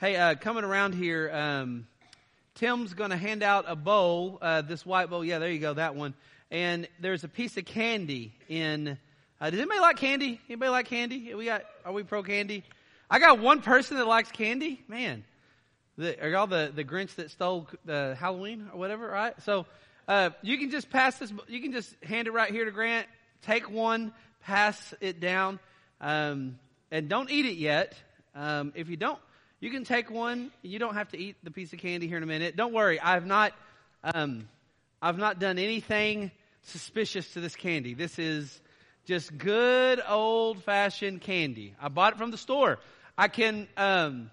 Hey, uh, coming around here, um, Tim's going to hand out a bowl, uh, this white bowl. Yeah, there you go, that one. And there's a piece of candy in. Uh, does anybody like candy? Anybody like candy? We got. Are we pro candy? I got one person that likes candy. Man, the, are y'all the the Grinch that stole the Halloween or whatever? Right. So uh, you can just pass this. You can just hand it right here to Grant. Take one, pass it down, um, and don't eat it yet. Um, if you don't, you can take one. You don't have to eat the piece of candy here in a minute. Don't worry. I've not. Um, I've not done anything suspicious to this candy. This is just good old fashioned candy. I bought it from the store. I can um,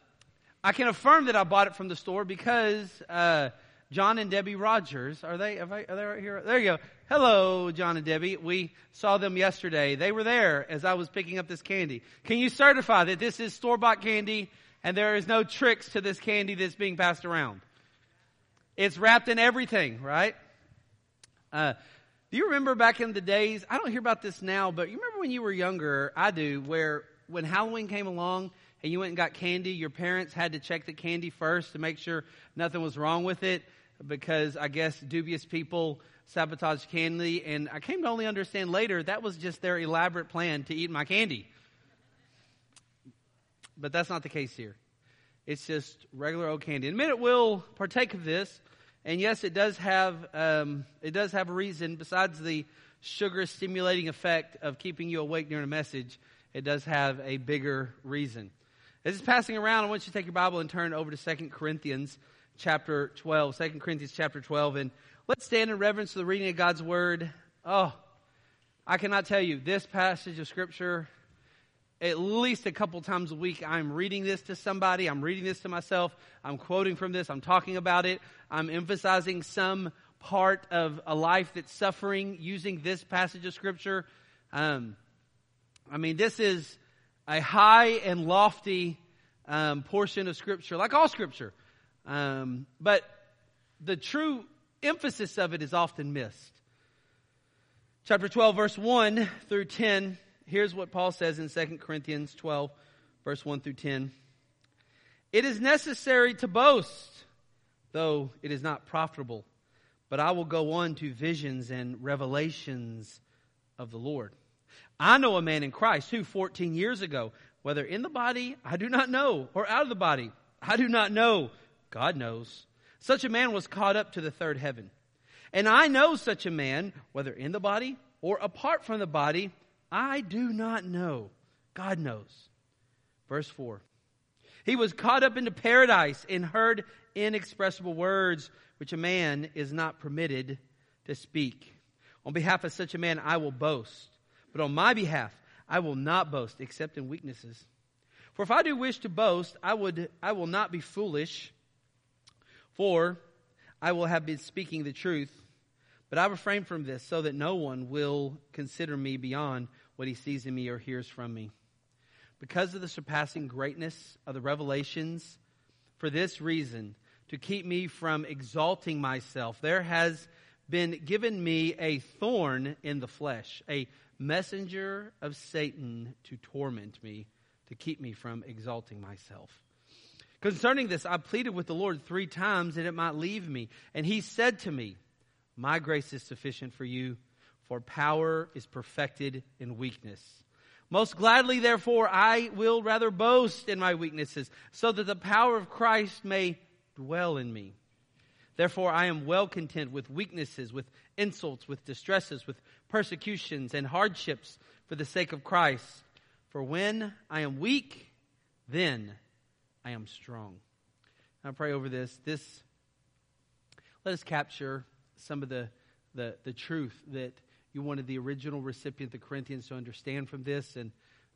I can affirm that I bought it from the store because uh, John and Debbie Rogers are they are they, are they right here? There you go. Hello, John and Debbie. We saw them yesterday. They were there as I was picking up this candy. Can you certify that this is store bought candy and there is no tricks to this candy that's being passed around? It's wrapped in everything, right? Uh, do you remember back in the days? I don't hear about this now, but you remember when you were younger? I do, where when Halloween came along and you went and got candy, your parents had to check the candy first to make sure nothing was wrong with it because I guess dubious people sabotage candy. And I came to only understand later that was just their elaborate plan to eat my candy. But that's not the case here. It's just regular old candy. In a minute, we'll partake of this. And yes, it does have um, it does have a reason besides the sugar stimulating effect of keeping you awake during a message. It does have a bigger reason. As it's passing around, I want you to take your Bible and turn over to 2 Corinthians chapter 12. 2 Corinthians chapter 12. And let's stand in reverence to the reading of God's word. Oh, I cannot tell you, this passage of scripture at least a couple times a week, I'm reading this to somebody. I'm reading this to myself. I'm quoting from this. I'm talking about it. I'm emphasizing some part of a life that's suffering using this passage of scripture. Um, I mean, this is a high and lofty um, portion of scripture, like all scripture. Um, but the true emphasis of it is often missed. Chapter 12, verse 1 through 10 here's what Paul says in 2 Corinthians 12, verse 1 through 10. It is necessary to boast, though it is not profitable, but I will go on to visions and revelations of the Lord. I know a man in Christ who 14 years ago, whether in the body, I do not know, or out of the body, I do not know, God knows. Such a man was caught up to the third heaven. And I know such a man, whether in the body or apart from the body, I do not know. God knows. Verse 4. He was caught up into paradise and heard inexpressible words which a man is not permitted to speak. On behalf of such a man, I will boast. But on my behalf, I will not boast except in weaknesses. For if I do wish to boast, I would, I will not be foolish, for I will have been speaking the truth. But I refrain from this so that no one will consider me beyond what he sees in me or hears from me. Because of the surpassing greatness of the revelations, for this reason, to keep me from exalting myself, there has been given me a thorn in the flesh, a messenger of Satan to torment me, to keep me from exalting myself. Concerning this, I pleaded with the Lord three times that it might leave me. And he said to me, My grace is sufficient for you for power is perfected in weakness. Most gladly, therefore, I will rather boast in my weaknesses, so that the power of Christ may dwell in me. Therefore, I am well content with weaknesses, with insults, with distresses, with persecutions and hardships for the sake of Christ. For when I am weak, then I am strong. I pray over this. This let us capture some of the, the, the truth that you wanted the original recipient, the Corinthians, to understand from this. And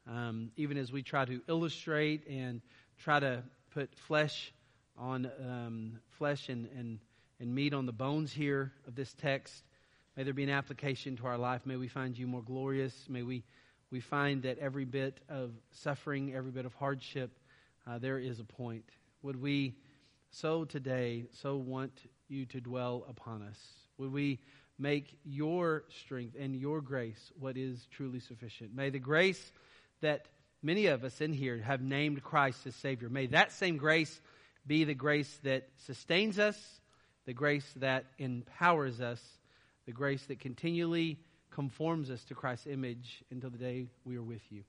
um, even as we try to illustrate and try to put flesh on um, flesh and, and, and meat on the bones here of this text, may there be an application to our life. May we find you more glorious. May we, we find that every bit of suffering, every bit of hardship, uh, there is a point. Would we so today so want you to dwell upon us? Would we make your strength and your grace what is truly sufficient. May the grace that many of us in here have named Christ as Savior. May that same grace be the grace that sustains us, the grace that empowers us, the grace that continually conforms us to Christ's image until the day we are with you.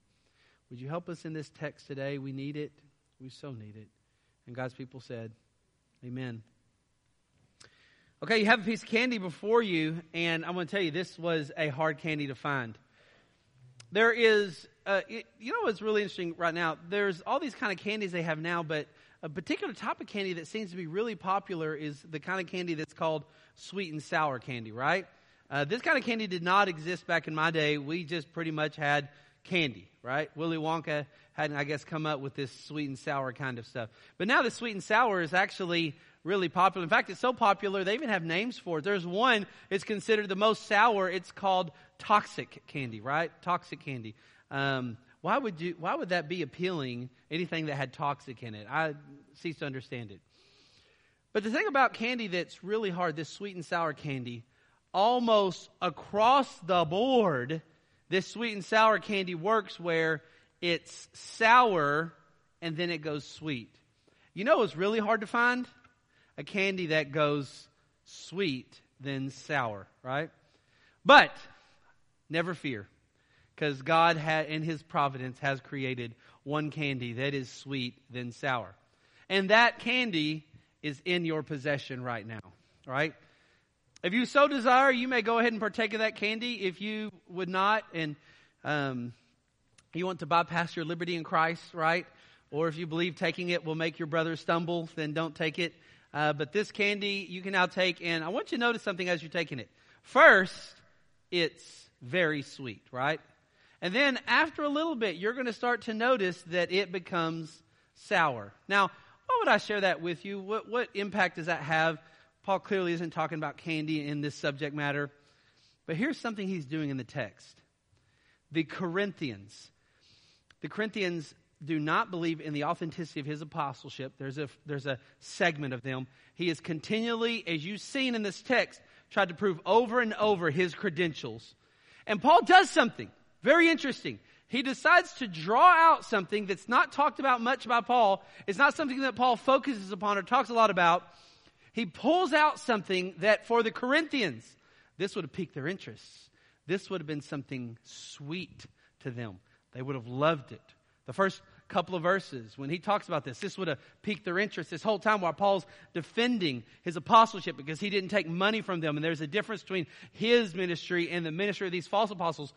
Would you help us in this text today? We need it. We so need it. And God's people said, Amen. Okay, you have a piece of candy before you, and I'm going to tell you this was a hard candy to find. There is, uh, you know what's really interesting right now? There's all these kind of candies they have now, but a particular type of candy that seems to be really popular is the kind of candy that's called sweet and sour candy, right? Uh, this kind of candy did not exist back in my day. We just pretty much had candy, right? Willy Wonka hadn't, I guess, come up with this sweet and sour kind of stuff. But now the sweet and sour is actually really popular. In fact, it's so popular, they even have names for it. There's one, it's considered the most sour. It's called toxic candy, right? Toxic candy. Um, why would you, why would that be appealing, anything that had toxic in it? I cease to understand it. But the thing about candy that's really hard, this sweet and sour candy, almost across the board, this sweet and sour candy works where it's sour and then it goes sweet. You know what's really hard to find? A candy that goes sweet then sour, right? But never fear, because God ha- in His providence has created one candy that is sweet then sour. And that candy is in your possession right now, right? If you so desire, you may go ahead and partake of that candy. If you would not, and um, you want to bypass your liberty in Christ, right? Or if you believe taking it will make your brother stumble, then don't take it. Uh, but this candy you can now take, and I want you to notice something as you're taking it. First, it's very sweet, right? And then after a little bit, you're going to start to notice that it becomes sour. Now, why would I share that with you? What, what impact does that have? Paul clearly isn't talking about candy in this subject matter. But here's something he's doing in the text. The Corinthians. The Corinthians do not believe in the authenticity of his apostleship. There's a, there's a segment of them. He is continually, as you've seen in this text, tried to prove over and over his credentials. And Paul does something very interesting. He decides to draw out something that's not talked about much by Paul. It's not something that Paul focuses upon or talks a lot about. He pulls out something that for the Corinthians, this would have piqued their interests. This would have been something sweet to them. They would have loved it. The first couple of verses, when he talks about this, this would have piqued their interest this whole time while Paul's defending his apostleship because he didn't take money from them. And there's a difference between his ministry and the ministry of these false apostles.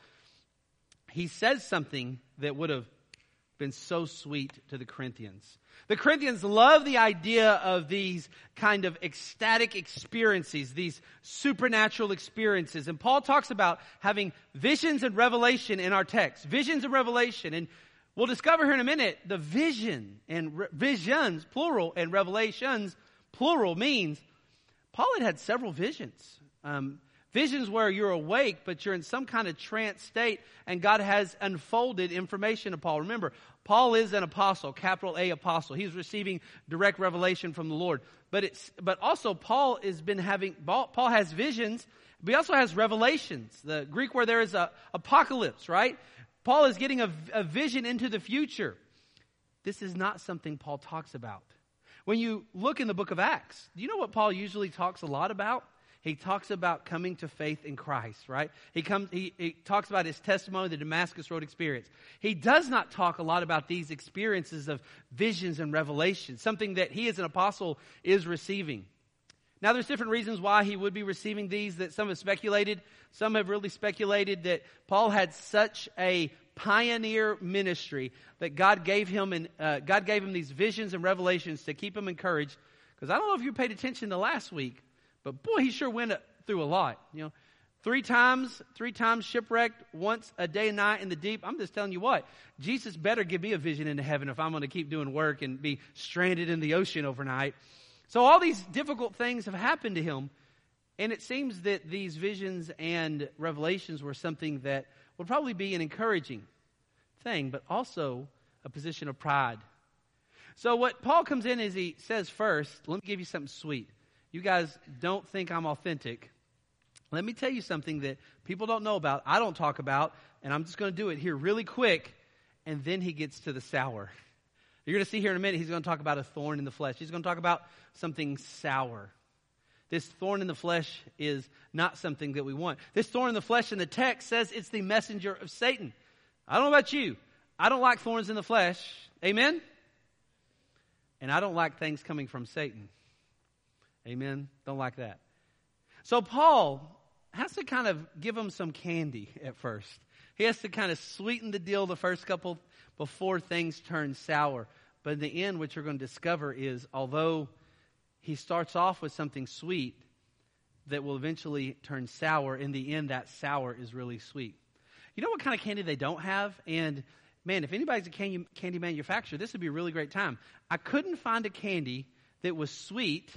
He says something that would have been so sweet to the Corinthians. The Corinthians love the idea of these kind of ecstatic experiences, these supernatural experiences. And Paul talks about having visions and revelation in our text. Visions and revelation. And we'll discover here in a minute the vision and re- visions, plural, and revelations, plural, means Paul had had several visions. Um, Visions where you're awake, but you're in some kind of trance state, and God has unfolded information to Paul. Remember, Paul is an apostle, capital A apostle. He's receiving direct revelation from the Lord. But it's, but also Paul has been having, Paul has visions, but he also has revelations. The Greek where there is a apocalypse, right? Paul is getting a, a vision into the future. This is not something Paul talks about. When you look in the book of Acts, do you know what Paul usually talks a lot about? he talks about coming to faith in Christ, right? He comes, he, he, talks about his testimony, the Damascus Road experience. He does not talk a lot about these experiences of visions and revelations, something that he as an apostle is receiving. Now there's different reasons why he would be receiving these that some have speculated. Some have really speculated that Paul had such a pioneer ministry that God gave him and uh, God gave him these visions and revelations to keep him encouraged. Because I don't know if you paid attention to last week, but boy, he sure went through a lot. You know, three times, three times shipwrecked, once a day and night in the deep. I'm just telling you what, Jesus better give me a vision into heaven if I'm going to keep doing work and be stranded in the ocean overnight. So all these difficult things have happened to him. And it seems that these visions and revelations were something that would probably be an encouraging thing, but also a position of pride. So what Paul comes in is he says first, let me give you something sweet you guys don't think I'm authentic. Let me tell you something that people don't know about, I don't talk about, and I'm just going to do it here really quick. and then he gets to the sour. You're going to see here in a minute, he's going to talk about a thorn in the flesh. He's going to talk about something sour. This thorn in the flesh is not something that we want. This thorn in the flesh in the text says it's the messenger of Satan. I don't know about you. I don't like thorns in the flesh. Amen? And I don't like things coming from Satan. Amen? Don't like that. So Paul has to kind of give him some candy at first. He has to kind of sweeten the deal the first couple before things turn sour. But in the end, what you're going to discover is although he starts off with something sweet that will eventually turn sour, in the end, that sour is really sweet. You know what kind of candy they don't have? And man, if anybody's a candy, candy manufacturer, this would be a really great time. I couldn't find a candy that was sweet,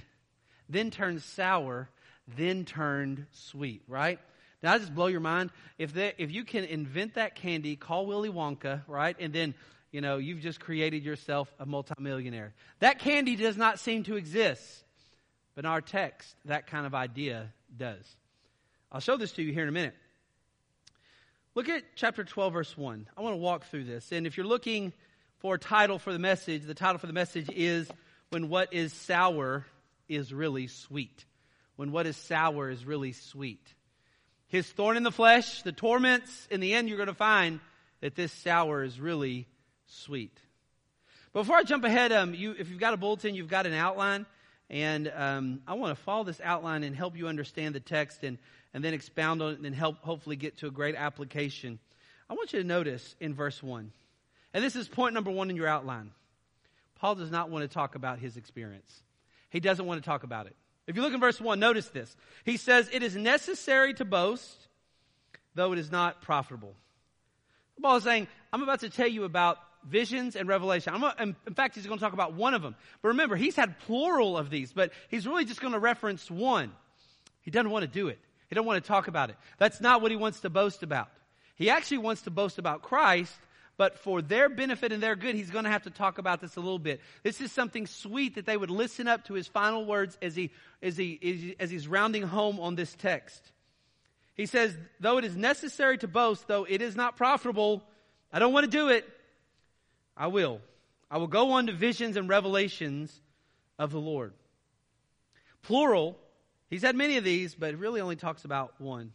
then turned sour, then turned sweet, right? Now, I just blow your mind. If, they, if you can invent that candy, call Willy Wonka, right? And then, you know, you've just created yourself a multimillionaire. That candy does not seem to exist. But in our text, that kind of idea does. I'll show this to you here in a minute. Look at chapter 12, verse 1. I want to walk through this. And if you're looking for a title for the message, the title for the message is When What Is Sour is Really Sweet. When What Is Sour is Really Sweet his thorn in the flesh, the torments, in the end, you're going to find that this sour is really sweet. Before I jump ahead, um, you, if you've got a bulletin, you've got an outline, and um, I want to follow this outline and help you understand the text and, and then expound on it and help hopefully get to a great application. I want you to notice in verse 1, and this is point number one in your outline. Paul does not want to talk about his experience. He doesn't want to talk about it. If you look in verse 1, notice this. He says, It is necessary to boast, though it is not profitable. Paul is saying, I'm about to tell you about visions and revelation. in fact, he's going to talk about one of them. But remember, he's had plural of these, but he's really just going to reference one. He doesn't want to do it. He doesn't want to talk about it. That's not what he wants to boast about. He actually wants to boast about Christ but for their benefit and their good, he's going to have to talk about this a little bit. This is something sweet that they would listen up to his final words as he, as he, as he's rounding home on this text. He says, though it is necessary to boast, though it is not profitable, I don't want to do it. I will. I will go on to visions and revelations of the Lord. Plural. He's had many of these, but really only talks about one.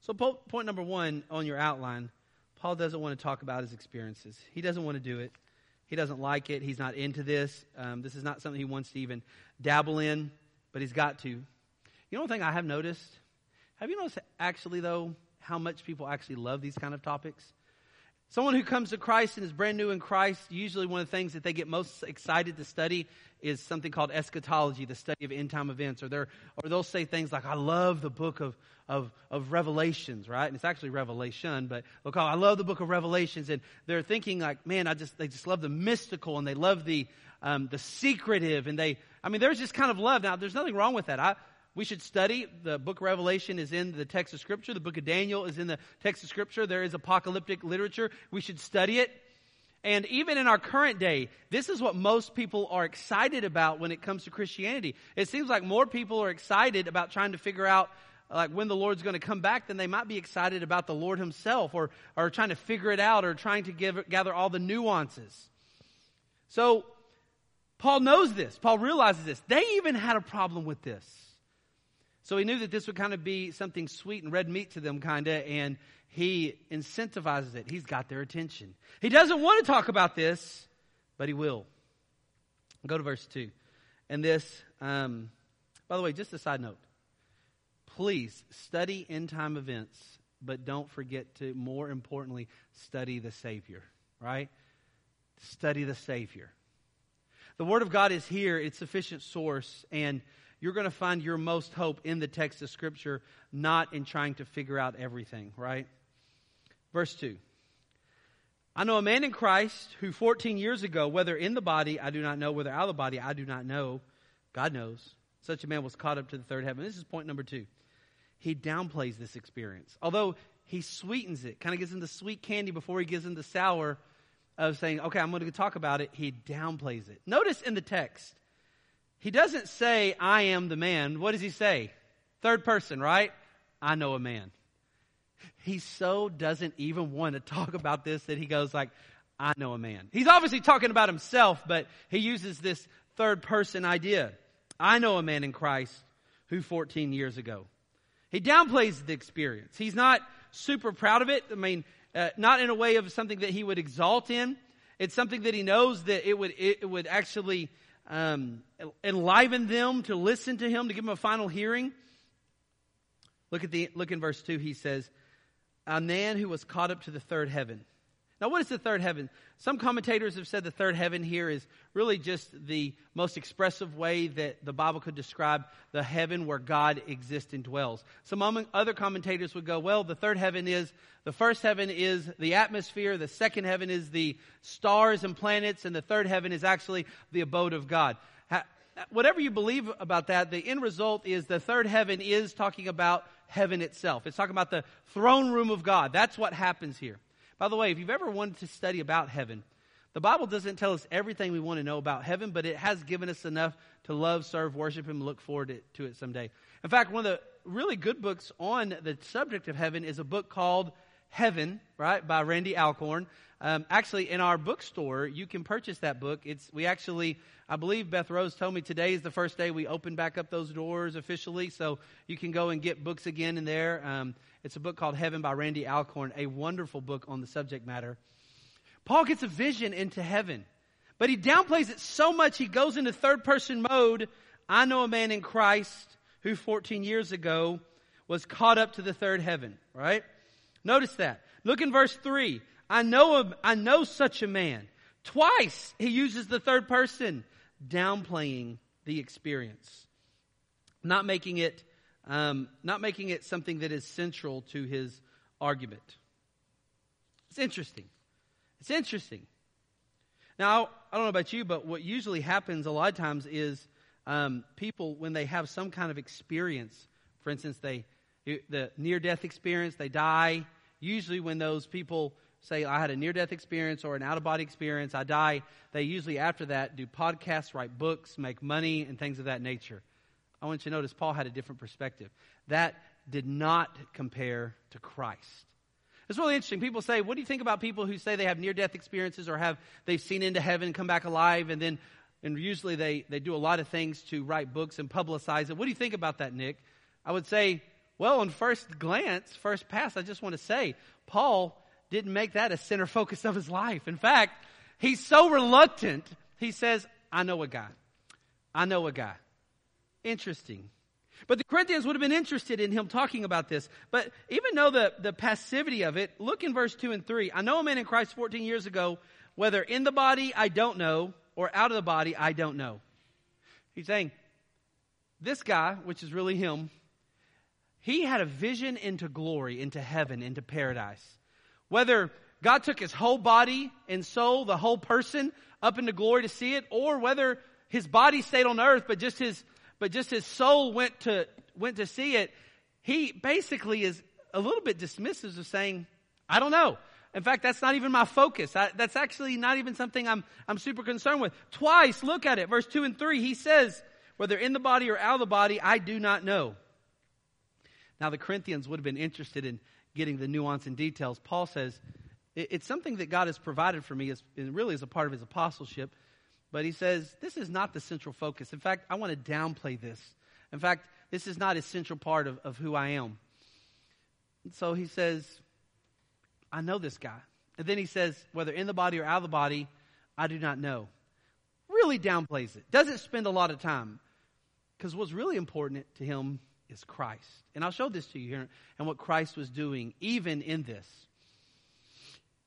So point number one on your outline Paul doesn't want to talk about his experiences. He doesn't want to do it. He doesn't like it. He's not into this. Um, this is not something he wants to even dabble in, but he's got to. You know one thing I have noticed? Have you noticed actually, though, how much people actually love these kind of topics? Someone who comes to Christ and is brand new in Christ, usually one of the things that they get most excited to study is something called eschatology, the study of end time events. Or, or they'll say things like, I love the book of, of, of Revelations, right? And it's actually Revelation, but they'll call, I love the book of Revelations. And they're thinking like, man, I just, they just love the mystical and they love the, um, the secretive. And they, I mean, there's just kind of love. Now, there's nothing wrong with that. I, we should study. The book Revelation is in the text of Scripture. The book of Daniel is in the text of Scripture. There is apocalyptic literature. We should study it. And even in our current day, this is what most people are excited about when it comes to Christianity. It seems like more people are excited about trying to figure out like when the Lord's going to come back than they might be excited about the Lord himself or, or trying to figure it out or trying to give, gather all the nuances. So Paul knows this. Paul realizes this. They even had a problem with this. So he knew that this would kind of be something sweet and red meat to them, kind of, and he incentivizes it. He's got their attention. He doesn't want to talk about this, but he will. Go to verse 2. And this, um, by the way, just a side note. Please study end time events, but don't forget to, more importantly, study the Savior, right? Study the Savior. The Word of God is here, it's sufficient source, and you're going to find your most hope in the text of Scripture, not in trying to figure out everything, right? Verse 2. I know a man in Christ who 14 years ago, whether in the body, I do not know, whether out of the body, I do not know, God knows, such a man was caught up to the third heaven. This is point number two. He downplays this experience. Although he sweetens it, kind of gives him the sweet candy before he gives him the sour of saying, okay, I'm going to talk about it. He downplays it. Notice in the text, he doesn't say, I am the man. What does he say? Third person, right? I know a man. He so doesn't even want to talk about this that he goes like, I know a man. He's obviously talking about himself, but he uses this third person idea. I know a man in Christ who 14 years ago. He downplays the experience. He's not super proud of it. I mean, uh, not in a way of something that he would exalt in. It's something that he knows that it would, it would actually um, enliven them to listen to him, to give him a final hearing. Look at the, look in verse 2. He says, a man who was caught up to the third heaven. Now, what is the third heaven? Some commentators have said the third heaven here is really just the most expressive way that the Bible could describe the heaven where God exists and dwells. Some other commentators would go, well, the third heaven is, the first heaven is the atmosphere, the second heaven is the stars and planets, and the third heaven is actually the abode of God. Whatever you believe about that, the end result is the third heaven is talking about heaven itself. It's talking about the throne room of God. That's what happens here. By the way, if you've ever wanted to study about heaven, the Bible doesn't tell us everything we want to know about heaven, but it has given us enough to love, serve, worship Him, look forward to it someday. In fact, one of the really good books on the subject of heaven is a book called Heaven, right, by Randy Alcorn. Um, actually, in our bookstore, you can purchase that book. It's we actually, I believe Beth Rose told me today is the first day we open back up those doors officially, so you can go and get books again in there. Um, it's a book called Heaven by Randy Alcorn, a wonderful book on the subject matter. Paul gets a vision into heaven, but he downplays it so much he goes into third person mode. I know a man in Christ who 14 years ago was caught up to the third heaven, right? Notice that. Look in verse 3. I know, I know such a man. Twice he uses the third person, downplaying the experience, not making it um, not making it something that is central to his argument. It's interesting. It's interesting. Now, I don't know about you, but what usually happens a lot of times is um, people, when they have some kind of experience, for instance, they the near death experience, they die. Usually, when those people say, I had a near death experience or an out of body experience, I die, they usually after that do podcasts, write books, make money, and things of that nature. I want you to notice Paul had a different perspective. That did not compare to Christ. It's really interesting. People say, what do you think about people who say they have near death experiences or have they've seen into heaven come back alive and then and usually they, they do a lot of things to write books and publicize it. What do you think about that, Nick? I would say, well, on first glance, first pass, I just want to say, Paul didn't make that a center focus of his life. In fact, he's so reluctant, he says, I know a guy. I know a guy. Interesting. But the Corinthians would have been interested in him talking about this. But even though the, the passivity of it, look in verse 2 and 3. I know a man in Christ 14 years ago, whether in the body I don't know, or out of the body I don't know. He's saying, this guy, which is really him, he had a vision into glory, into heaven, into paradise. Whether God took his whole body and soul, the whole person, up into glory to see it, or whether his body stayed on earth, but just his but just his soul went to, went to see it, he basically is a little bit dismissive of saying, I don't know. In fact, that's not even my focus. I, that's actually not even something I'm, I'm super concerned with. Twice, look at it, verse 2 and 3, he says, whether in the body or out of the body, I do not know. Now, the Corinthians would have been interested in getting the nuance and details. Paul says, it's something that God has provided for me, as, really as a part of his apostleship. But he says, this is not the central focus. In fact, I want to downplay this. In fact, this is not a central part of, of who I am. So he says, I know this guy. And then he says, whether in the body or out of the body, I do not know. Really downplays it. Doesn't spend a lot of time. Because what's really important to him is Christ. And I'll show this to you here and what Christ was doing even in this.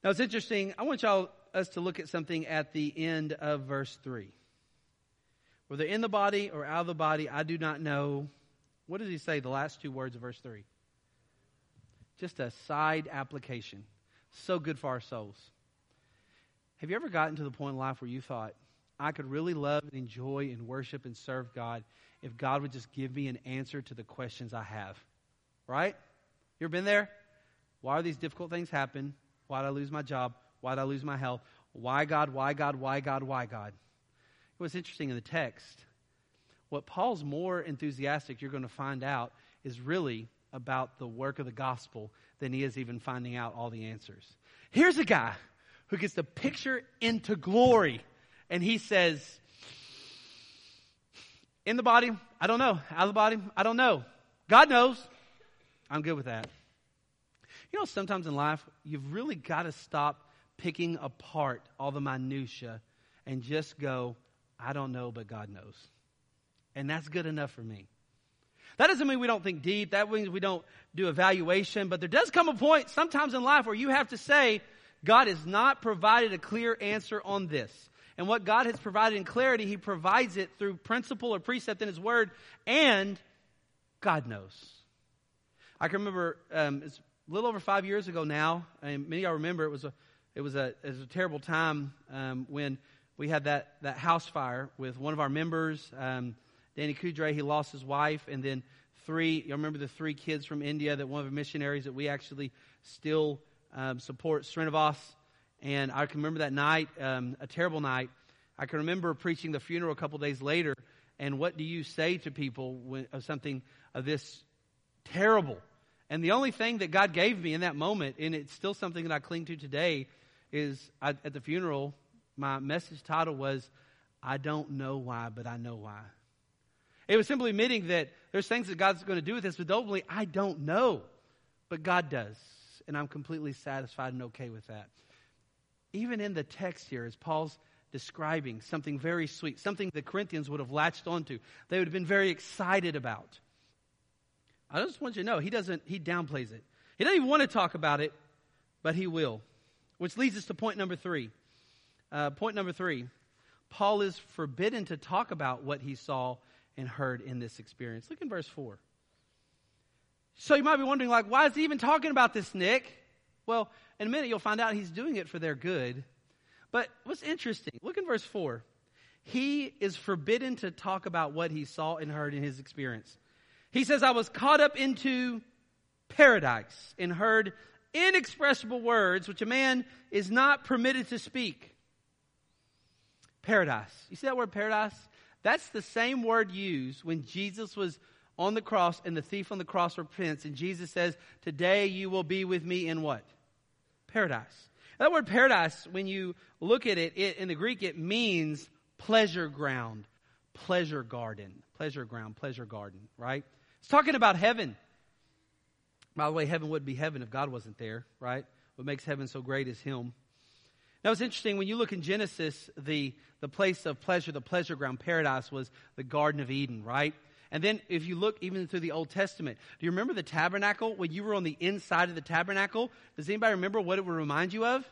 Now it's interesting. I want y'all us to look at something at the end of verse 3. Whether in the body or out of the body, I do not know. What does he say, the last two words of verse 3? Just a side application. So good for our souls. Have you ever gotten to the point in life where you thought, I could really love and enjoy and worship and serve God if God would just give me an answer to the questions I have? Right? You ever been there? Why are these difficult things happen? Why did I lose my job? Why did I lose my health? Why God? Why God? Why God? Why God? It was interesting in the text. What Paul's more enthusiastic, you're going to find out, is really about the work of the gospel than he is even finding out all the answers. Here's a guy who gets the picture into glory. And he says, in the body, I don't know. Out of the body, I don't know. God knows. I'm good with that. You know, sometimes in life, you've really got to stop picking apart all the minutia and just go, I don't know, but God knows. And that's good enough for me. That doesn't mean we don't think deep. That means we don't do evaluation. But there does come a point sometimes in life where you have to say, God has not provided a clear answer on this. And what God has provided in clarity, He provides it through principle or precept in His Word, and God knows. I can remember um, it's a little over five years ago now, and many of y'all remember it was a it was a it was a terrible time um, when we had that that house fire with one of our members, um, Danny Kudre. He lost his wife, and then three. Y'all remember the three kids from India that one of the missionaries that we actually still um, support, Srinivas. And I can remember that night, um, a terrible night. I can remember preaching the funeral a couple days later. And what do you say to people when, of something of this terrible? And the only thing that God gave me in that moment, and it's still something that I cling to today, is I, at the funeral, my message title was, I don't know why, but I know why. It was simply admitting that there's things that God's going to do with this, but ultimately, I don't know. But God does. And I'm completely satisfied and okay with that even in the text here, as Paul's describing something very sweet, something the Corinthians would have latched onto, they would have been very excited about. I just want you to know, he doesn't, he downplays it. He doesn't even want to talk about it, but he will. Which leads us to point number three. Uh, point number three Paul is forbidden to talk about what he saw and heard in this experience. Look in verse 4. So you might be wondering, like, why is he even talking about this, Nick? Well, in a minute, you'll find out he's doing it for their good. But what's interesting, look in verse 4. He is forbidden to talk about what he saw and heard in his experience. He says, I was caught up into paradise and heard inexpressible words which a man is not permitted to speak. Paradise. You see that word paradise? That's the same word used when Jesus was on the cross and the thief on the cross repents and Jesus says, Today you will be with me in what? Paradise. That word paradise, when you look at it, it, in the Greek, it means pleasure ground, pleasure garden, pleasure ground, pleasure garden, right? It's talking about heaven. By the way, heaven wouldn't be heaven if God wasn't there, right? What makes heaven so great is Him. Now it's interesting when you look in Genesis, the, the place of pleasure, the pleasure ground, paradise was the Garden of Eden, right? And then if you look even through the Old Testament, do you remember the tabernacle? When you were on the inside of the tabernacle, does anybody remember what it would remind you of?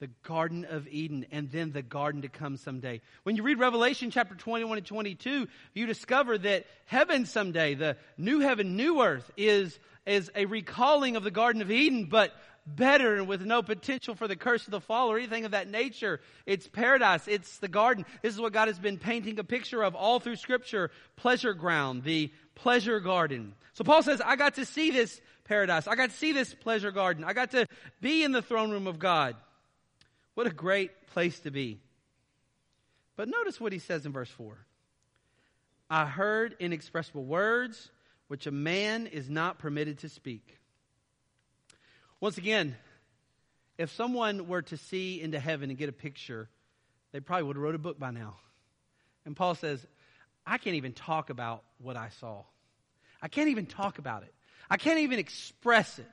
The Garden of Eden and then the garden to come someday. When you read Revelation chapter 21 and 22, you discover that heaven someday, the new heaven, new earth, is, is a recalling of the Garden of Eden, but better and with no potential for the curse of the fall or anything of that nature. It's paradise. It's the garden. This is what God has been painting a picture of all through scripture. Pleasure ground, the pleasure garden. So Paul says, I got to see this paradise. I got to see this pleasure garden. I got to be in the throne room of God. What a great place to be. But notice what he says in verse 4. I heard inexpressible words which a man is not permitted to speak. Once again, if someone were to see into heaven and get a picture, they probably would have wrote a book by now. And Paul says, I can't even talk about what I saw. I can't even talk about it. I can't even express it.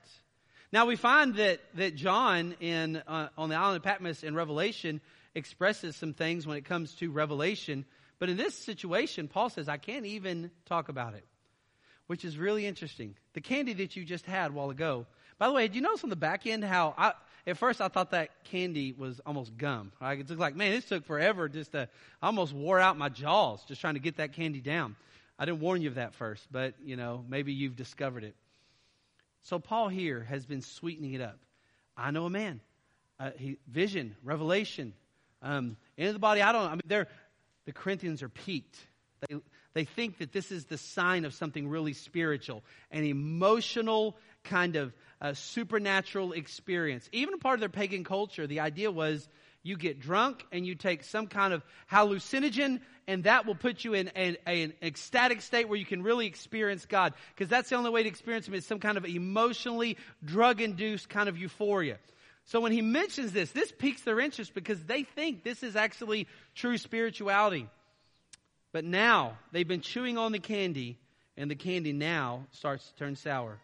Now we find that, that John in, uh, on the island of Patmos in Revelation expresses some things when it comes to Revelation. But in this situation, Paul says, I can't even talk about it, which is really interesting. The candy that you just had a while ago by the way, did you notice on the back end how I, at first I thought that candy was almost gum. Right? It looked like, man, this took forever just to, I almost wore out my jaws just trying to get that candy down. I didn't warn you of that first, but, you know, maybe you've discovered it. So Paul here has been sweetening it up. I know a man. Uh, he, vision, revelation, um, into the body. I don't. I mean, they're the Corinthians are piqued. They they think that this is the sign of something really spiritual, an emotional kind of uh, supernatural experience. Even part of their pagan culture, the idea was you get drunk and you take some kind of hallucinogen and that will put you in an, an ecstatic state where you can really experience God. Because that's the only way to experience Him is some kind of emotionally drug-induced kind of euphoria. So when he mentions this, this piques their interest because they think this is actually true spirituality. But now they've been chewing on the candy, and the candy now starts to turn sour.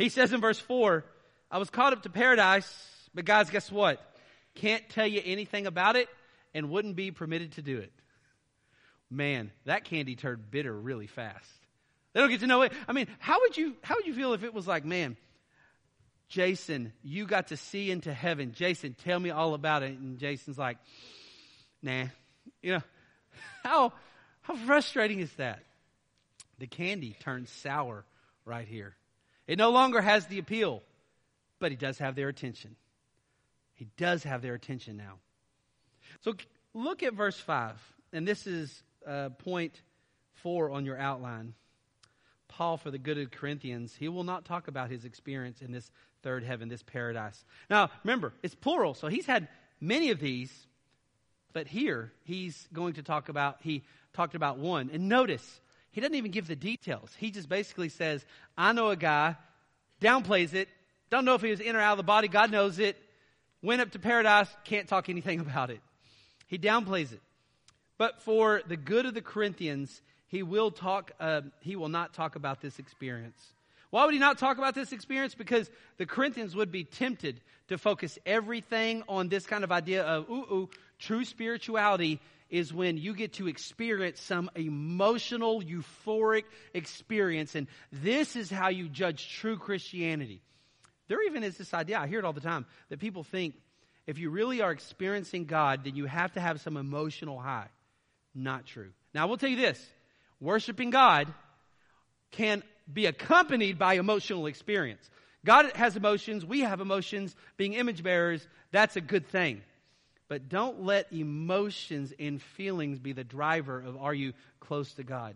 He says in verse 4, I was caught up to paradise, but guys, guess what? Can't tell you anything about it and wouldn't be permitted to do it. Man, that candy turned bitter really fast. They don't get to know it. I mean, how would you how would you feel if it was like, man, Jason, you got to see into heaven. Jason, tell me all about it. And Jason's like, nah. You know, how how frustrating is that? The candy turns sour right here. It no longer has the appeal, but he does have their attention. He does have their attention now. So look at verse 5, and this is uh, point 4 on your outline. Paul, for the good of Corinthians, he will not talk about his experience in this third heaven, this paradise. Now, remember, it's plural, so he's had many of these, but here he's going to talk about, he talked about one. And notice, he doesn't even give the details. He just basically says, I know a guy, downplays it, don't know if he was in or out of the body, God knows it, went up to paradise, can't talk anything about it. He downplays it. But for the good of the Corinthians, he will talk, uh, he will not talk about this experience. Why would he not talk about this experience? Because the Corinthians would be tempted to focus everything on this kind of idea of, ooh, ooh, true spirituality is when you get to experience some emotional, euphoric experience. And this is how you judge true Christianity. There even is this idea, I hear it all the time, that people think if you really are experiencing God, then you have to have some emotional high. Not true. Now, I will tell you this worshiping God can be accompanied by emotional experience. God has emotions, we have emotions. Being image bearers, that's a good thing. But don't let emotions and feelings be the driver of are you close to God.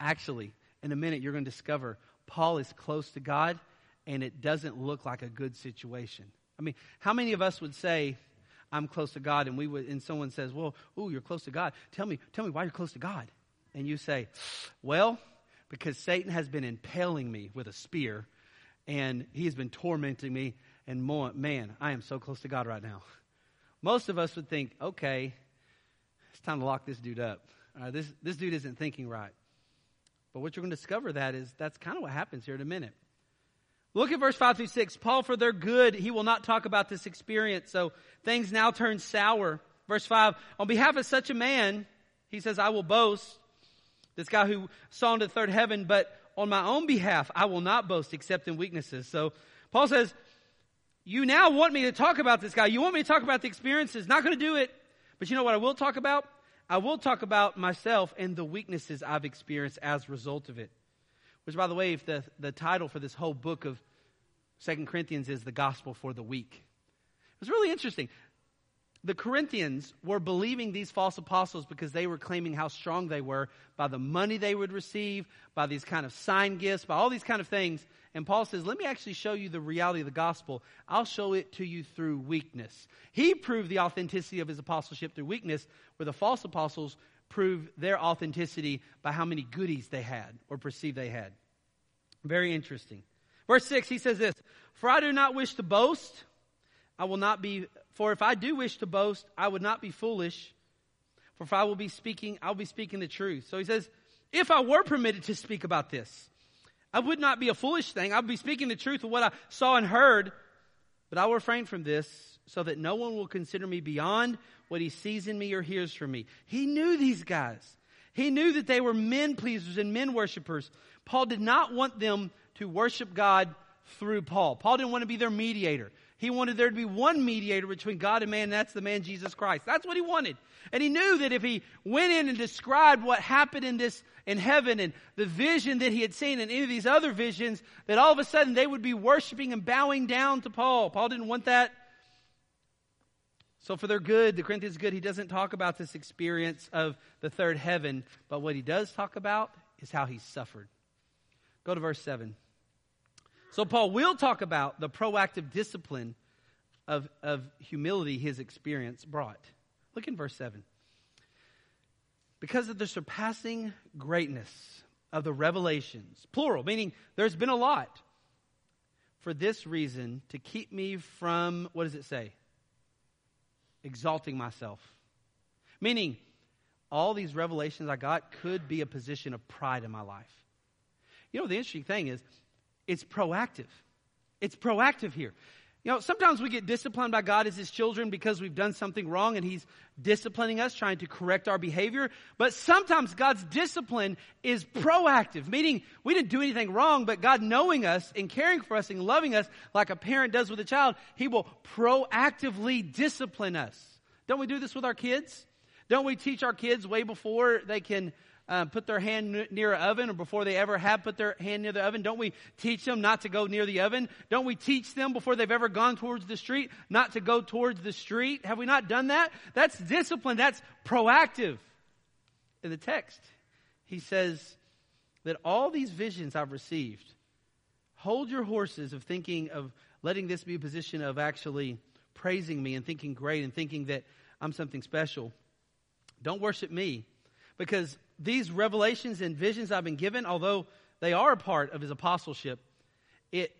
Actually, in a minute, you're going to discover Paul is close to God and it doesn't look like a good situation. I mean, how many of us would say, I'm close to God, and we would, and someone says, Well, ooh, you're close to God. Tell me, tell me why you're close to God. And you say, Well, because Satan has been impaling me with a spear, and he has been tormenting me, and more, man, I am so close to God right now. Most of us would think, okay, it's time to lock this dude up. Uh, this, this dude isn't thinking right. But what you're going to discover that is that's kind of what happens here in a minute. Look at verse 5 through 6. Paul, for their good, he will not talk about this experience. So things now turn sour. Verse 5, on behalf of such a man, he says, I will boast. This guy who saw into the third heaven, but on my own behalf, I will not boast except in weaknesses. So Paul says, you now want me to talk about this guy. You want me to talk about the experiences. Not going to do it. But you know what I will talk about? I will talk about myself and the weaknesses I've experienced as a result of it. Which, by the way, if the, the title for this whole book of Second Corinthians is The Gospel for the Weak. It was really interesting the Corinthians were believing these false apostles because they were claiming how strong they were by the money they would receive, by these kind of sign gifts, by all these kind of things. And Paul says, let me actually show you the reality of the gospel. I'll show it to you through weakness. He proved the authenticity of his apostleship through weakness, where the false apostles proved their authenticity by how many goodies they had or perceived they had. Very interesting. Verse 6, he says this, For I do not wish to boast I will not be, for if I do wish to boast, I would not be foolish. For if I will be speaking, I'll be speaking the truth. So he says, if I were permitted to speak about this, I would not be a foolish thing. I would be speaking the truth of what I saw and heard, but I will refrain from this so that no one will consider me beyond what he sees in me or hears from me. He knew these guys. He knew that they were men pleasers and men worshipers. Paul did not want them to worship God through Paul. Paul didn't want to be their mediator. He wanted there to be one mediator between God and man, and that's the man Jesus Christ. That's what he wanted. And he knew that if he went in and described what happened in this, in heaven and the vision that he had seen and any of these other visions, that all of a sudden they would be worshiping and bowing down to Paul. Paul didn't want that. So for their good, the Corinthians good, he doesn't talk about this experience of the third heaven, but what he does talk about is how he suffered. Go to verse 7. So Paul will talk about the proactive discipline of, of humility his experience brought. Look in verse 7. Because of the surpassing greatness of the revelations, plural, meaning there's been a lot. for this reason to keep me from, what does it say? Exalting myself. Meaning, all these revelations I got could be a position of pride in my life. You know, the interesting thing is, it's proactive. It's proactive here. You know, sometimes we get disciplined by God as His children because we've done something wrong and He's disciplining us, trying to correct our behavior. But sometimes God's discipline is proactive, meaning we didn't do anything wrong, but God knowing us and caring for us and loving us like a parent does with a child, He will proactively discipline us. Don't we do this with our kids? Don't we teach our kids way before they can uh, put their hand near an oven or before they ever have put their hand near the oven? Don't we teach them not to go near the oven? Don't we teach them before they've ever gone towards the street not to go towards the street? Have we not done that? That's discipline. That's proactive. In the text, he says that all these visions I've received, hold your horses of thinking of letting this be a position of actually praising me and thinking great and thinking that I'm something special. Don't worship me because these revelations and visions I've been given, although they are a part of his apostleship, it,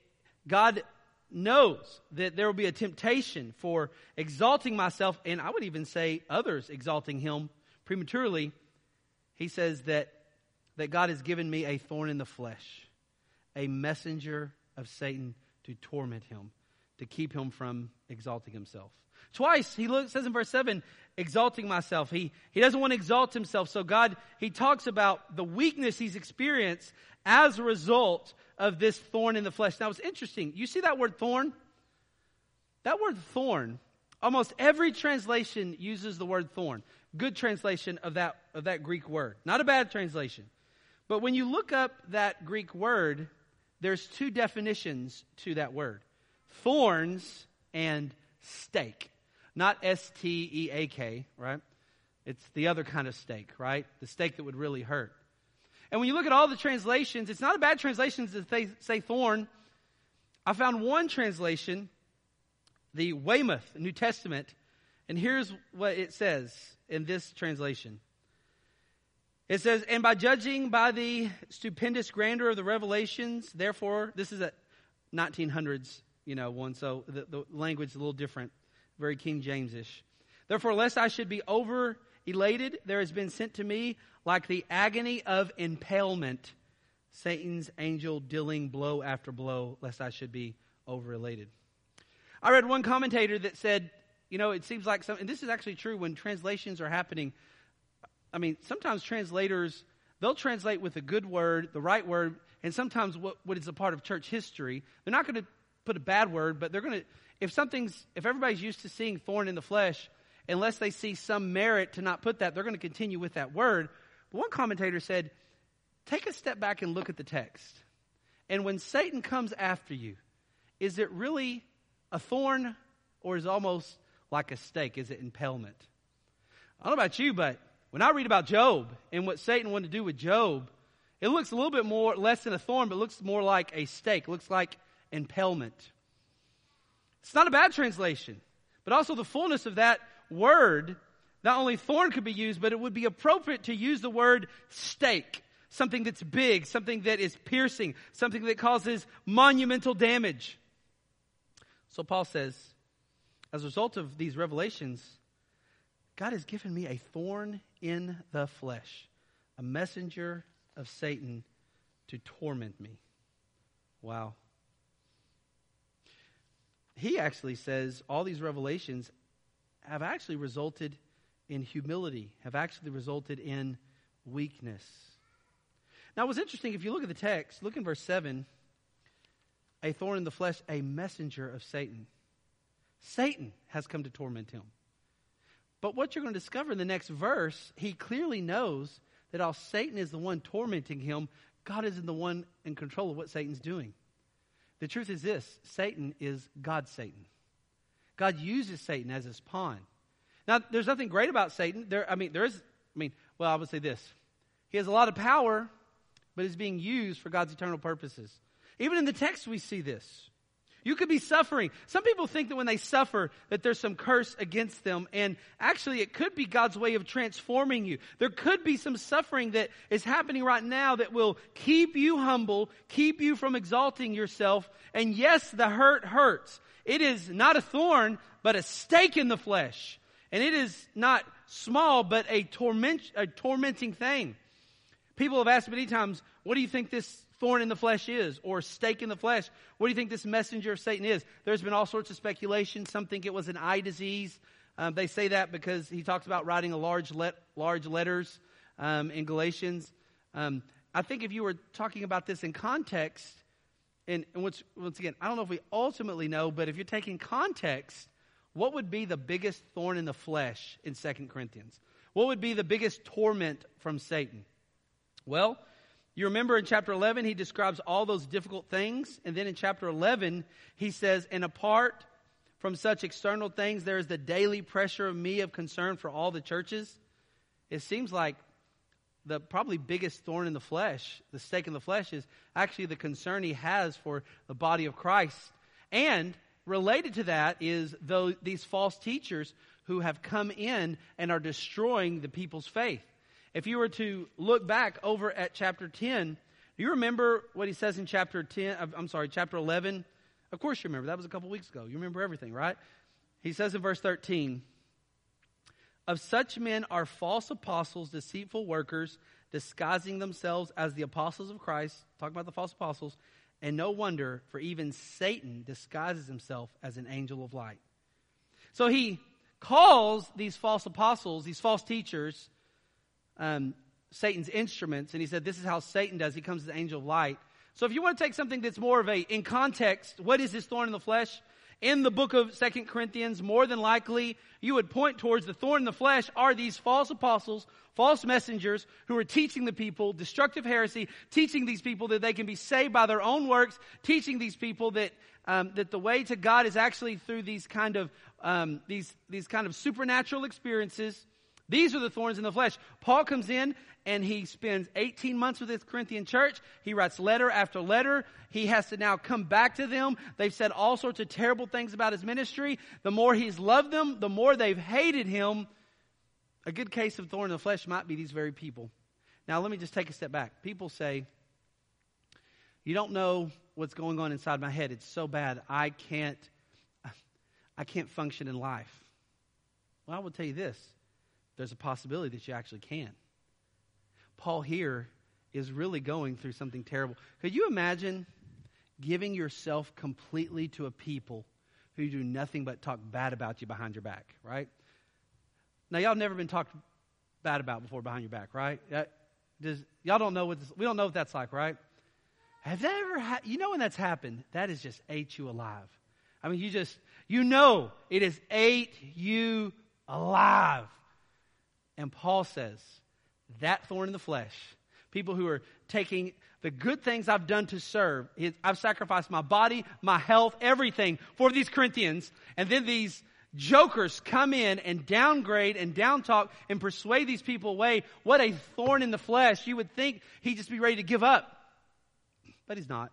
God knows that there will be a temptation for exalting myself, and I would even say others exalting him prematurely. He says that, that God has given me a thorn in the flesh, a messenger of Satan to torment him, to keep him from exalting himself. Twice he looks, says in verse 7, exalting myself. He, he doesn't want to exalt himself. So God, he talks about the weakness he's experienced as a result of this thorn in the flesh. Now it's interesting. You see that word thorn? That word thorn, almost every translation uses the word thorn. Good translation of that, of that Greek word. Not a bad translation. But when you look up that Greek word, there's two definitions to that word. Thorns and stake. Not S T E A K, right? It's the other kind of stake, right? The stake that would really hurt. And when you look at all the translations, it's not a bad translation to say, say thorn. I found one translation, the Weymouth New Testament, and here's what it says in this translation. It says, And by judging by the stupendous grandeur of the revelations, therefore, this is a 1900s, you know, one, so the, the language is a little different very King Jamesish. Therefore, lest I should be over elated, there has been sent to me like the agony of impalement, Satan's angel dealing blow after blow, lest I should be over elated. I read one commentator that said, you know, it seems like some, and this is actually true when translations are happening. I mean, sometimes translators, they'll translate with a good word, the right word, and sometimes what, what is a part of church history. They're not going to put a bad word, but they're going to, if something's, if everybody's used to seeing thorn in the flesh, unless they see some merit to not put that, they're going to continue with that word. But one commentator said, take a step back and look at the text. And when Satan comes after you, is it really a thorn or is almost like a stake? Is it impalement? I don't know about you, but when I read about Job and what Satan wanted to do with Job, it looks a little bit more, less than a thorn, but looks more like a stake, looks like impalement. It's not a bad translation, but also the fullness of that word, not only thorn could be used, but it would be appropriate to use the word stake. Something that's big, something that is piercing, something that causes monumental damage. So Paul says, as a result of these revelations, God has given me a thorn in the flesh, a messenger of Satan to torment me. Wow he actually says all these revelations have actually resulted in humility, have actually resulted in weakness. Now, what's interesting, if you look at the text, look in verse 7 a thorn in the flesh, a messenger of Satan. Satan has come to torment him. But what you're going to discover in the next verse, he clearly knows that while Satan is the one tormenting him, God isn't the one in control of what Satan's doing. The truth is this Satan is God's Satan. God uses Satan as his pawn. Now, there's nothing great about Satan. There, I mean, there is, I mean, well, I would say this. He has a lot of power, but is being used for God's eternal purposes. Even in the text, we see this. You could be suffering. Some people think that when they suffer that there's some curse against them and actually it could be God's way of transforming you. There could be some suffering that is happening right now that will keep you humble, keep you from exalting yourself. And yes, the hurt hurts. It is not a thorn, but a stake in the flesh. And it is not small, but a torment, a tormenting thing. People have asked many times, what do you think this thorn in the flesh is or stake in the flesh. What do you think this messenger of Satan is? There's been all sorts of speculation. Some think it was an eye disease. Um, they say that because he talks about writing large, let, large letters um, in Galatians. Um, I think if you were talking about this in context, and, and once, once again, I don't know if we ultimately know, but if you're taking context, what would be the biggest thorn in the flesh in Second Corinthians? What would be the biggest torment from Satan? Well, you remember in chapter 11, he describes all those difficult things. And then in chapter 11, he says, And apart from such external things, there is the daily pressure of me of concern for all the churches. It seems like the probably biggest thorn in the flesh, the stake in the flesh, is actually the concern he has for the body of Christ. And related to that is though these false teachers who have come in and are destroying the people's faith. If you were to look back over at chapter 10, do you remember what he says in chapter 10? Uh, I'm sorry, chapter 11? Of course you remember. That was a couple weeks ago. You remember everything, right? He says in verse 13, Of such men are false apostles, deceitful workers, disguising themselves as the apostles of Christ. Talking about the false apostles. And no wonder, for even Satan disguises himself as an angel of light. So he calls these false apostles, these false teachers, um, Satan's instruments, and he said, This is how Satan does. He comes as an angel of light. So if you want to take something that's more of a, in context, what is this thorn in the flesh? In the book of Second Corinthians, more than likely, you would point towards the thorn in the flesh are these false apostles, false messengers who are teaching the people destructive heresy, teaching these people that they can be saved by their own works, teaching these people that um, that the way to God is actually through these kind of um, these these kind of supernatural experiences. These are the thorns in the flesh. Paul comes in and he spends 18 months with this Corinthian church. He writes letter after letter. He has to now come back to them. They've said all sorts of terrible things about his ministry. The more he's loved them, the more they've hated him. A good case of thorn in the flesh might be these very people. Now, let me just take a step back. People say, You don't know what's going on inside my head. It's so bad. I can't, I can't function in life. Well, I will tell you this there's a possibility that you actually can. Paul here is really going through something terrible. Could you imagine giving yourself completely to a people who do nothing but talk bad about you behind your back, right? Now, y'all never been talked bad about before behind your back, right? Uh, does, y'all don't know what this, we don't know what that's like, right? Have that ever had, you know when that's happened? That has just ate you alive. I mean, you just, you know it has ate you alive. And Paul says, that thorn in the flesh, people who are taking the good things I've done to serve, I've sacrificed my body, my health, everything for these Corinthians, and then these jokers come in and downgrade and downtalk and persuade these people away. What a thorn in the flesh. You would think he'd just be ready to give up. But he's not.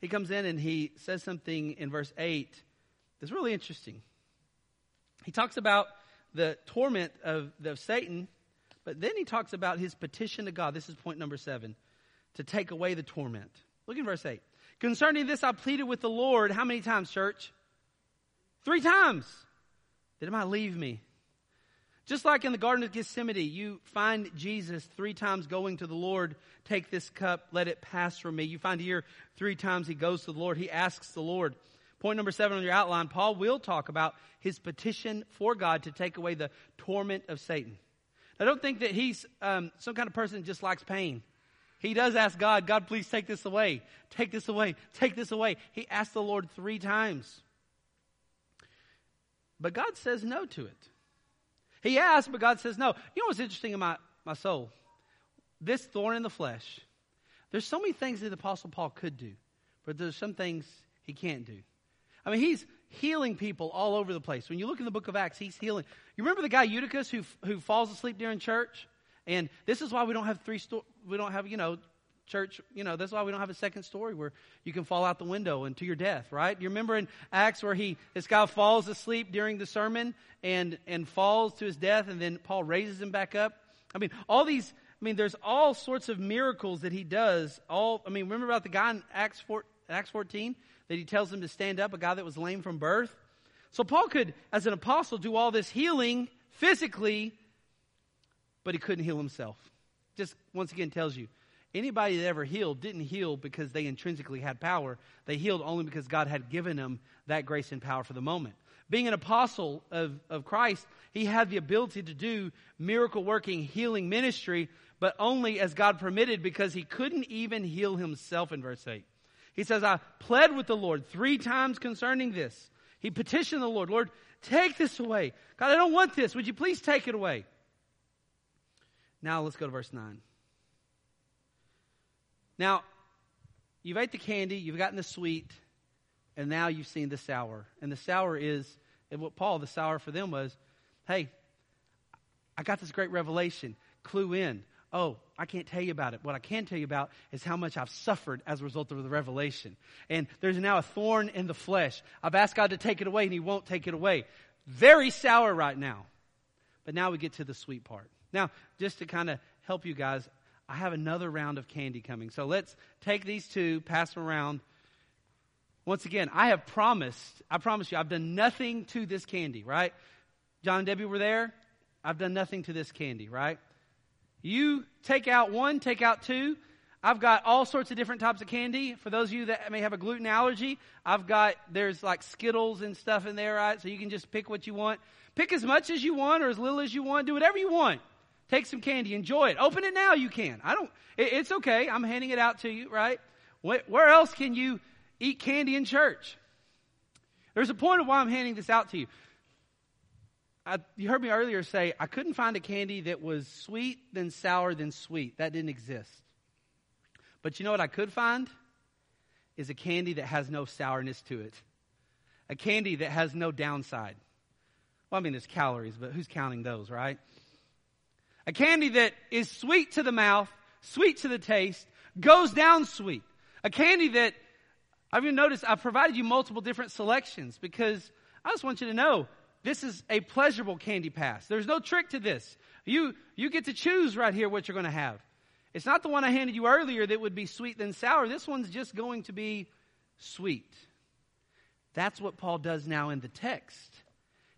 He comes in and he says something in verse 8 that's really interesting. He talks about the torment of, of Satan, but then he talks about his petition to God. This is point number seven to take away the torment. Look in verse 8. Concerning this, I pleaded with the Lord. How many times, church? Three times. That it might leave me. Just like in the Garden of Gethsemane, you find Jesus three times going to the Lord, take this cup, let it pass from me. You find here three times he goes to the Lord. He asks the Lord, Point number seven on your outline, Paul will talk about his petition for God to take away the torment of Satan. I don't think that he's um, some kind of person that just likes pain. He does ask God, God, please take this away. Take this away. Take this away. He asked the Lord three times. But God says no to it. He asked, but God says no. You know what's interesting in my, my soul? This thorn in the flesh. There's so many things that the Apostle Paul could do, but there's some things he can't do. I mean, he's healing people all over the place. When you look in the book of Acts, he's healing. You remember the guy Eutychus who, who falls asleep during church? And this is why we don't have three sto- we don't have, you know, church, you know, that's why we don't have a second story where you can fall out the window and to your death, right? You remember in Acts where he, this guy falls asleep during the sermon and, and falls to his death and then Paul raises him back up? I mean, all these, I mean, there's all sorts of miracles that he does. All, I mean, remember about the guy in Acts, 4, Acts 14 that he tells him to stand up, a guy that was lame from birth? So Paul could, as an apostle, do all this healing physically, but he couldn't heal himself. Just once again tells you Anybody that ever healed didn't heal because they intrinsically had power. They healed only because God had given them that grace and power for the moment. Being an apostle of, of Christ, he had the ability to do miracle working, healing ministry, but only as God permitted because he couldn't even heal himself in verse 8. He says, I pled with the Lord three times concerning this. He petitioned the Lord, Lord, take this away. God, I don't want this. Would you please take it away? Now let's go to verse 9. Now, you've ate the candy, you've gotten the sweet, and now you've seen the sour. And the sour is, and what Paul, the sour for them was, hey, I got this great revelation. Clue in. Oh, I can't tell you about it. What I can tell you about is how much I've suffered as a result of the revelation. And there's now a thorn in the flesh. I've asked God to take it away, and He won't take it away. Very sour right now. But now we get to the sweet part. Now, just to kind of help you guys, I have another round of candy coming. So let's take these two, pass them around. Once again, I have promised, I promise you, I've done nothing to this candy, right? John and Debbie were there. I've done nothing to this candy, right? You take out one, take out two. I've got all sorts of different types of candy. For those of you that may have a gluten allergy, I've got, there's like Skittles and stuff in there, right? So you can just pick what you want. Pick as much as you want or as little as you want. Do whatever you want. Take some candy, enjoy it. Open it now, you can. I don't, it, it's okay. I'm handing it out to you, right? Where, where else can you eat candy in church? There's a point of why I'm handing this out to you. I, you heard me earlier say I couldn't find a candy that was sweet, then sour, then sweet. That didn't exist. But you know what I could find? Is a candy that has no sourness to it. A candy that has no downside. Well, I mean, there's calories, but who's counting those, right? A candy that is sweet to the mouth, sweet to the taste, goes down sweet. A candy that, I've even noticed, I've provided you multiple different selections because I just want you to know this is a pleasurable candy pass. There's no trick to this. You, you get to choose right here what you're going to have. It's not the one I handed you earlier that would be sweet then sour. This one's just going to be sweet. That's what Paul does now in the text.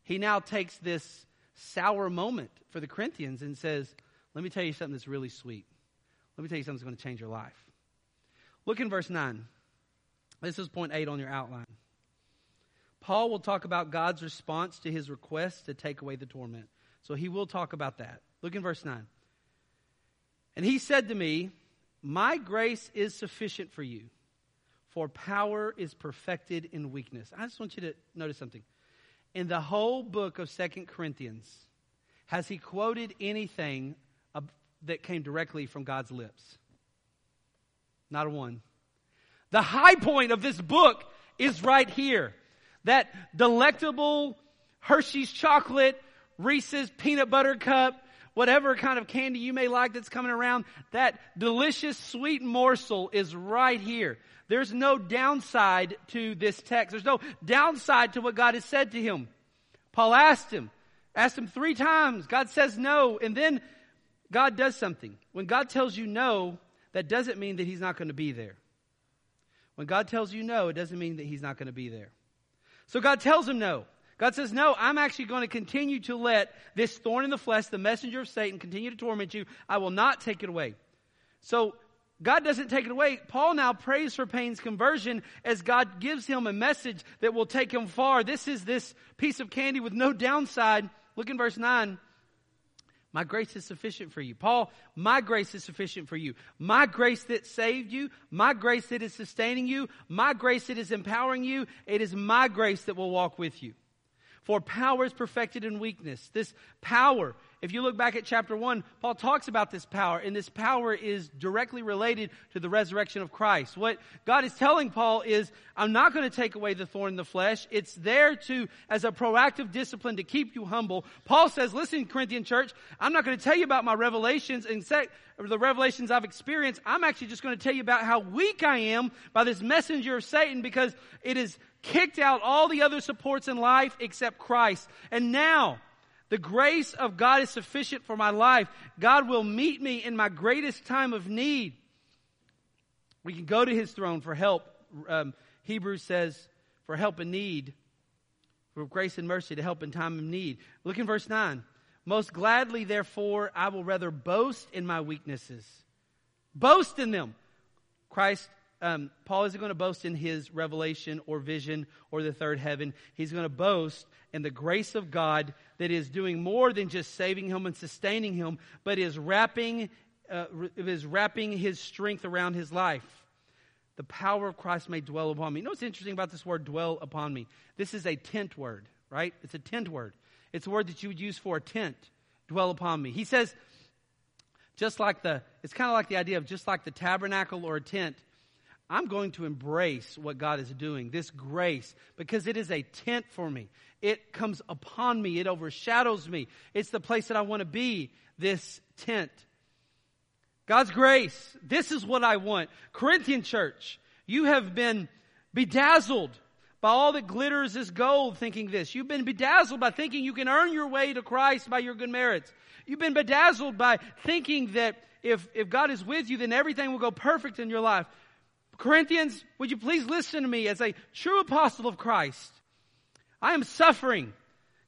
He now takes this sour moment for the Corinthians and says, Let me tell you something that's really sweet. Let me tell you something that's going to change your life. Look in verse 9. This is point 8 on your outline. Paul will talk about God's response to his request to take away the torment. So he will talk about that. Look in verse 9. And he said to me, My grace is sufficient for you, for power is perfected in weakness. I just want you to notice something in the whole book of Second Corinthians has he quoted anything that came directly from God's lips? Not a one. The high point of this book is right here. That delectable Hershey's chocolate, Reese's peanut butter cup, whatever kind of candy you may like that's coming around, that delicious sweet morsel is right here. There's no downside to this text. There's no downside to what God has said to him. Paul asked him, asked him three times. God says no, and then God does something. When God tells you no, that doesn't mean that he's not going to be there. When God tells you no, it doesn't mean that he's not going to be there. So God tells him no. God says, no, I'm actually going to continue to let this thorn in the flesh, the messenger of Satan, continue to torment you. I will not take it away. So God doesn't take it away. Paul now prays for Payne's conversion as God gives him a message that will take him far. This is this piece of candy with no downside. Look in verse 9. My grace is sufficient for you. Paul, my grace is sufficient for you. My grace that saved you, my grace that is sustaining you, my grace that is empowering you, it is my grace that will walk with you. For power is perfected in weakness. This power If you look back at chapter 1, Paul talks about this power, and this power is directly related to the resurrection of Christ. What God is telling Paul is, I'm not going to take away the thorn in the flesh. It's there to, as a proactive discipline to keep you humble. Paul says, listen, Corinthian church, I'm not going to tell you about my revelations and say, the revelations I've experienced. I'm actually just going to tell you about how weak I am by this messenger of Satan because it has kicked out all the other supports in life except Christ. And now, the grace of God is sufficient for my life. God will meet me in my greatest time of need. We can go to his throne for help. Um, Hebrews says, for help in need, for grace and mercy to help in time of need. Look in verse 9. Most gladly, therefore, I will rather boast in my weaknesses. Boast in them. Christ um, Paul isn't going to boast in his revelation or vision or the third heaven. He's going to boast in the grace of God that is doing more than just saving him and sustaining him, but is wrapping, uh, is wrapping his strength around his life. The power of Christ may dwell upon me. You know what's interesting about this word, dwell upon me? This is a tent word, right? It's a tent word. It's a word that you would use for a tent, dwell upon me. He says, just like the, it's kind of like the idea of just like the tabernacle or a tent I'm going to embrace what God is doing, this grace, because it is a tent for me. It comes upon me. It overshadows me. It's the place that I want to be, this tent. God's grace. This is what I want. Corinthian church, you have been bedazzled by all that glitters is gold thinking this. You've been bedazzled by thinking you can earn your way to Christ by your good merits. You've been bedazzled by thinking that if, if God is with you, then everything will go perfect in your life. Corinthians, would you please listen to me as a true apostle of Christ? I am suffering.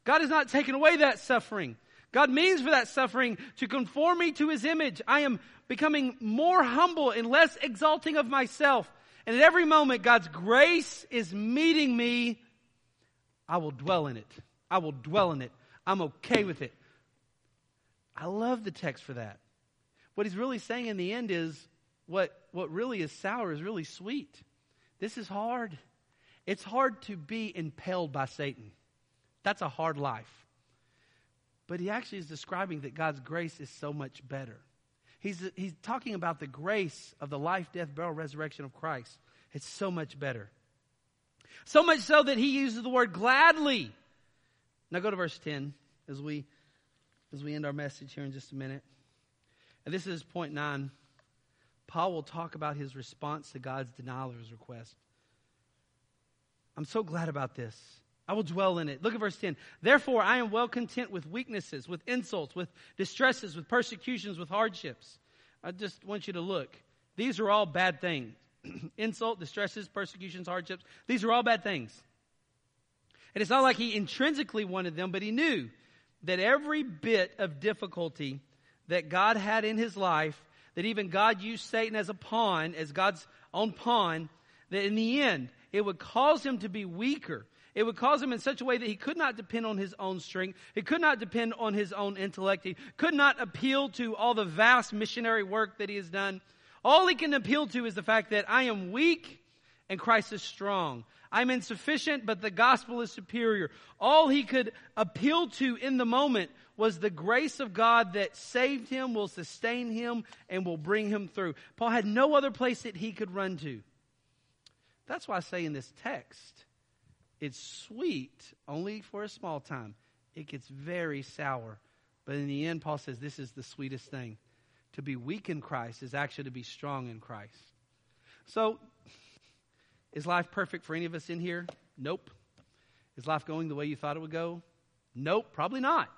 God has not taken away that suffering. God means for that suffering to conform me to his image. I am becoming more humble and less exalting of myself. And at every moment, God's grace is meeting me. I will dwell in it. I will dwell in it. I'm okay with it. I love the text for that. What he's really saying in the end is what, what really is sour is really sweet. This is hard. It's hard to be impelled by Satan. That's a hard life. But he actually is describing that God's grace is so much better. He's, he's talking about the grace of the life, death, burial, resurrection of Christ. It's so much better. So much so that he uses the word gladly. Now go to verse 10 as we, as we end our message here in just a minute. And this is point nine. Paul will talk about his response to God's denial of his request. I'm so glad about this. I will dwell in it. Look at verse 10. Therefore, I am well content with weaknesses, with insults, with distresses, with persecutions, with hardships. I just want you to look. These are all bad things. Insult, distresses, persecutions, hardships. These are all bad things. And it's not like he intrinsically wanted them, but he knew that every bit of difficulty that God had in his life that even God used Satan as a pawn, as God's own pawn, that in the end, it would cause him to be weaker. It would cause him in such a way that he could not depend on his own strength. He could not depend on his own intellect. He could not appeal to all the vast missionary work that he has done. All he can appeal to is the fact that I am weak and Christ is strong. I'm insufficient, but the gospel is superior. All he could appeal to in the moment was the grace of God that saved him, will sustain him, and will bring him through. Paul had no other place that he could run to. That's why I say in this text, it's sweet only for a small time. It gets very sour. But in the end, Paul says this is the sweetest thing. To be weak in Christ is actually to be strong in Christ. So, is life perfect for any of us in here? Nope. Is life going the way you thought it would go? Nope, probably not.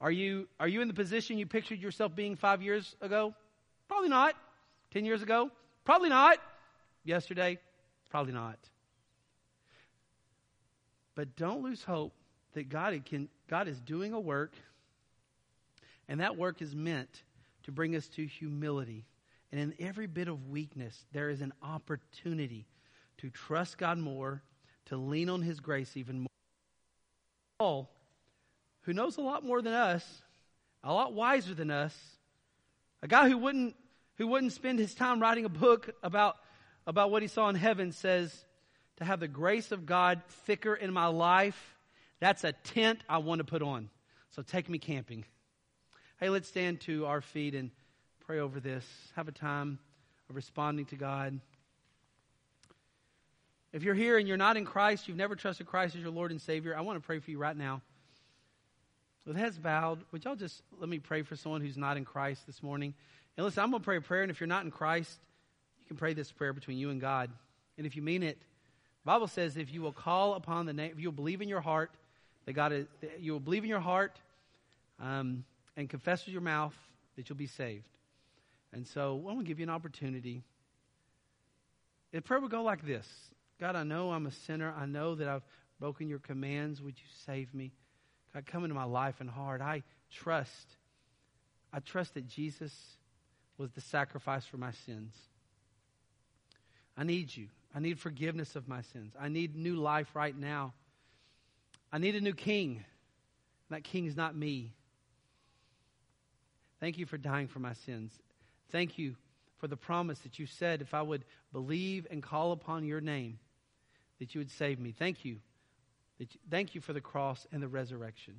Are you, are you in the position you pictured yourself being five years ago? Probably not. Ten years ago? Probably not. Yesterday? Probably not. But don't lose hope that God, can, God is doing a work, and that work is meant to bring us to humility. And in every bit of weakness, there is an opportunity to trust God more, to lean on His grace even more. Paul who knows a lot more than us, a lot wiser than us, a guy who wouldn't, who wouldn't spend his time writing a book about, about what he saw in heaven says, to have the grace of God thicker in my life, that's a tent I want to put on. So take me camping. Hey, let's stand to our feet and pray over this. Have a time of responding to God. If you're here and you're not in Christ, you've never trusted Christ as your Lord and Savior, I want to pray for you right now. With heads bowed, would y'all just let me pray for someone who's not in Christ this morning? And listen, I'm going to pray a prayer, and if you're not in Christ, you can pray this prayer between you and God. And if you mean it, the Bible says if you will call upon the name, if you'll believe in your heart that God is, that you will believe in your heart um, and confess with your mouth that you'll be saved. And so I want to give you an opportunity. The prayer would go like this God, I know I'm a sinner. I know that I've broken your commands. Would you save me? God, come into my life and heart. I trust. I trust that Jesus was the sacrifice for my sins. I need you. I need forgiveness of my sins. I need new life right now. I need a new king. That king is not me. Thank you for dying for my sins. Thank you for the promise that you said if I would believe and call upon your name, that you would save me. Thank you. You, thank you for the cross and the resurrection.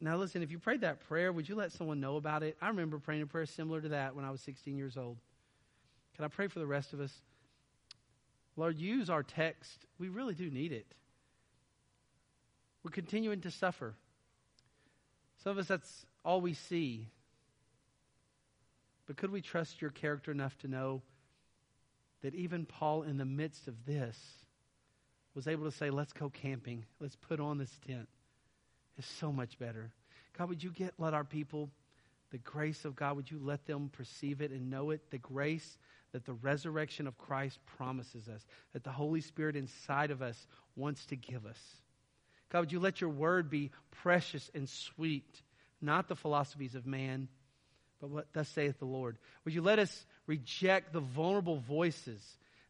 Now, listen, if you prayed that prayer, would you let someone know about it? I remember praying a prayer similar to that when I was 16 years old. Can I pray for the rest of us? Lord, use our text. We really do need it. We're continuing to suffer. Some of us, that's all we see. But could we trust your character enough to know that even Paul, in the midst of this, was able to say, Let's go camping. Let's put on this tent. It's so much better. God, would you get let our people the grace of God, would you let them perceive it and know it? The grace that the resurrection of Christ promises us, that the Holy Spirit inside of us wants to give us. God, would you let your word be precious and sweet, not the philosophies of man, but what thus saith the Lord. Would you let us reject the vulnerable voices,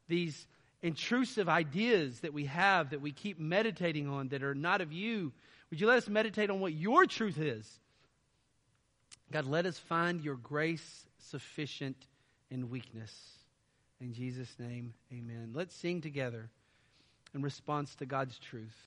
these intrusive ideas that we have that we keep meditating on that are not of you? Would you let us meditate on what your truth is? God, let us find your grace sufficient in weakness. In Jesus' name, amen. Let's sing together in response to God's truth.